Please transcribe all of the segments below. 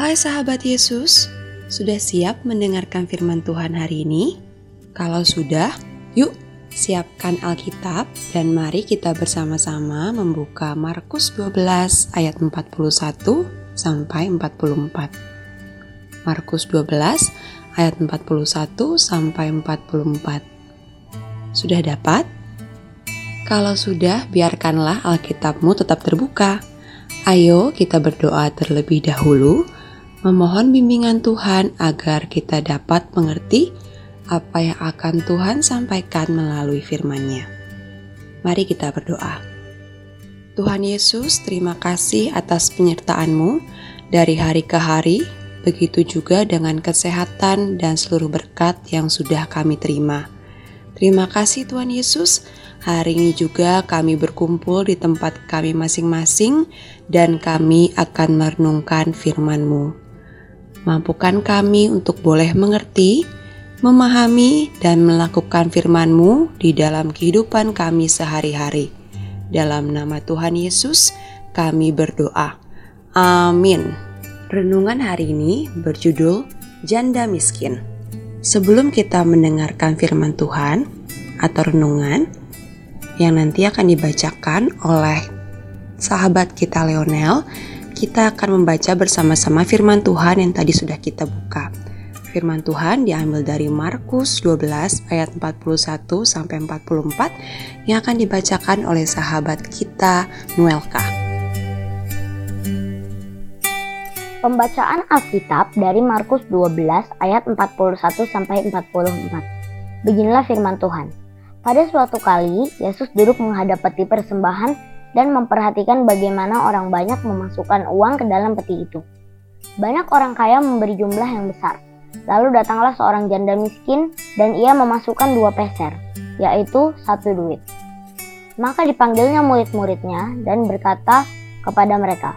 Hai sahabat Yesus, sudah siap mendengarkan firman Tuhan hari ini? Kalau sudah, yuk siapkan Alkitab dan mari kita bersama-sama membuka Markus 12 ayat 41 sampai 44. Markus 12 ayat 41 sampai 44. Sudah dapat? Kalau sudah, biarkanlah Alkitabmu tetap terbuka. Ayo kita berdoa terlebih dahulu, memohon bimbingan Tuhan agar kita dapat mengerti apa yang akan Tuhan sampaikan melalui firman-Nya. Mari kita berdoa. Tuhan Yesus, terima kasih atas penyertaan-Mu dari hari ke hari, begitu juga dengan kesehatan dan seluruh berkat yang sudah kami terima. Terima kasih Tuhan Yesus, hari ini juga kami berkumpul di tempat kami masing-masing dan kami akan merenungkan firman-Mu. Mampukan kami untuk boleh mengerti, memahami dan melakukan firman-Mu di dalam kehidupan kami sehari-hari. Dalam nama Tuhan Yesus, kami berdoa. Amin. Renungan hari ini berjudul Janda Miskin. Sebelum kita mendengarkan firman Tuhan atau renungan yang nanti akan dibacakan oleh sahabat kita Leonel, kita akan membaca bersama-sama firman Tuhan yang tadi sudah kita buka. Firman Tuhan diambil dari Markus 12 ayat 41 sampai 44 yang akan dibacakan oleh sahabat kita Nuelka. Pembacaan Alkitab dari Markus 12 ayat 41 sampai 44. Beginilah firman Tuhan. Pada suatu kali, Yesus duduk menghadap peti persembahan dan memperhatikan bagaimana orang banyak memasukkan uang ke dalam peti itu. Banyak orang kaya memberi jumlah yang besar, Lalu datanglah seorang janda miskin dan ia memasukkan dua peser, yaitu satu duit. Maka dipanggilnya murid-muridnya dan berkata kepada mereka,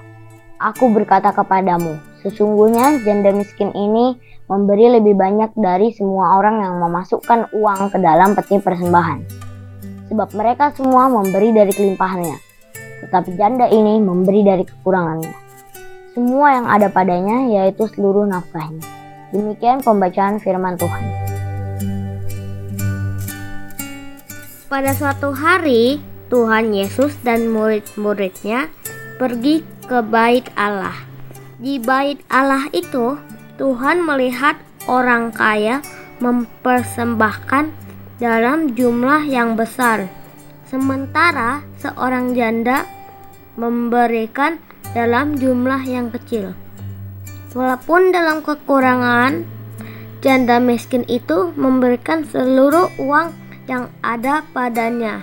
Aku berkata kepadamu, sesungguhnya janda miskin ini memberi lebih banyak dari semua orang yang memasukkan uang ke dalam peti persembahan. Sebab mereka semua memberi dari kelimpahannya, tetapi janda ini memberi dari kekurangannya. Semua yang ada padanya yaitu seluruh nafkahnya. Demikian pembacaan firman Tuhan. Pada suatu hari, Tuhan Yesus dan murid-muridnya pergi ke bait Allah. Di bait Allah itu, Tuhan melihat orang kaya mempersembahkan dalam jumlah yang besar, sementara seorang janda memberikan dalam jumlah yang kecil. Walaupun dalam kekurangan, janda miskin itu memberikan seluruh uang yang ada padanya.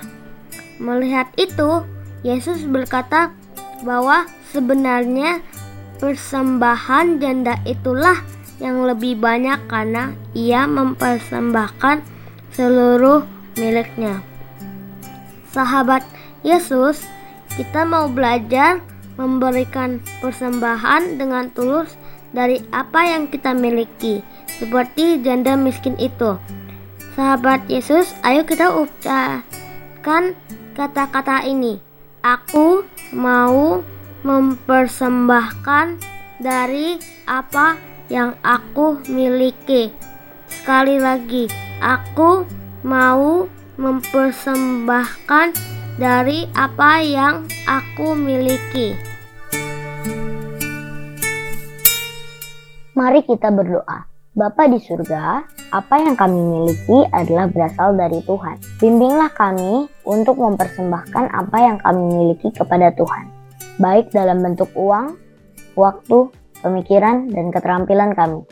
Melihat itu, Yesus berkata bahwa sebenarnya persembahan janda itulah yang lebih banyak karena ia mempersembahkan seluruh miliknya. Sahabat Yesus, kita mau belajar memberikan persembahan dengan tulus dari apa yang kita miliki, seperti janda miskin itu. Sahabat Yesus, ayo kita ucapkan kata-kata ini. Aku mau mempersembahkan dari apa yang aku miliki. Sekali lagi, aku mau mempersembahkan dari apa yang aku miliki. Mari kita berdoa. Bapa di surga, apa yang kami miliki adalah berasal dari Tuhan. Bimbinglah kami untuk mempersembahkan apa yang kami miliki kepada Tuhan, baik dalam bentuk uang, waktu, pemikiran, dan keterampilan kami.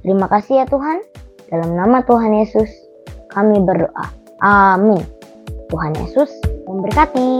Terima kasih ya Tuhan. Dalam nama Tuhan Yesus, kami berdoa. Amin. Tuhan Yesus memberkati.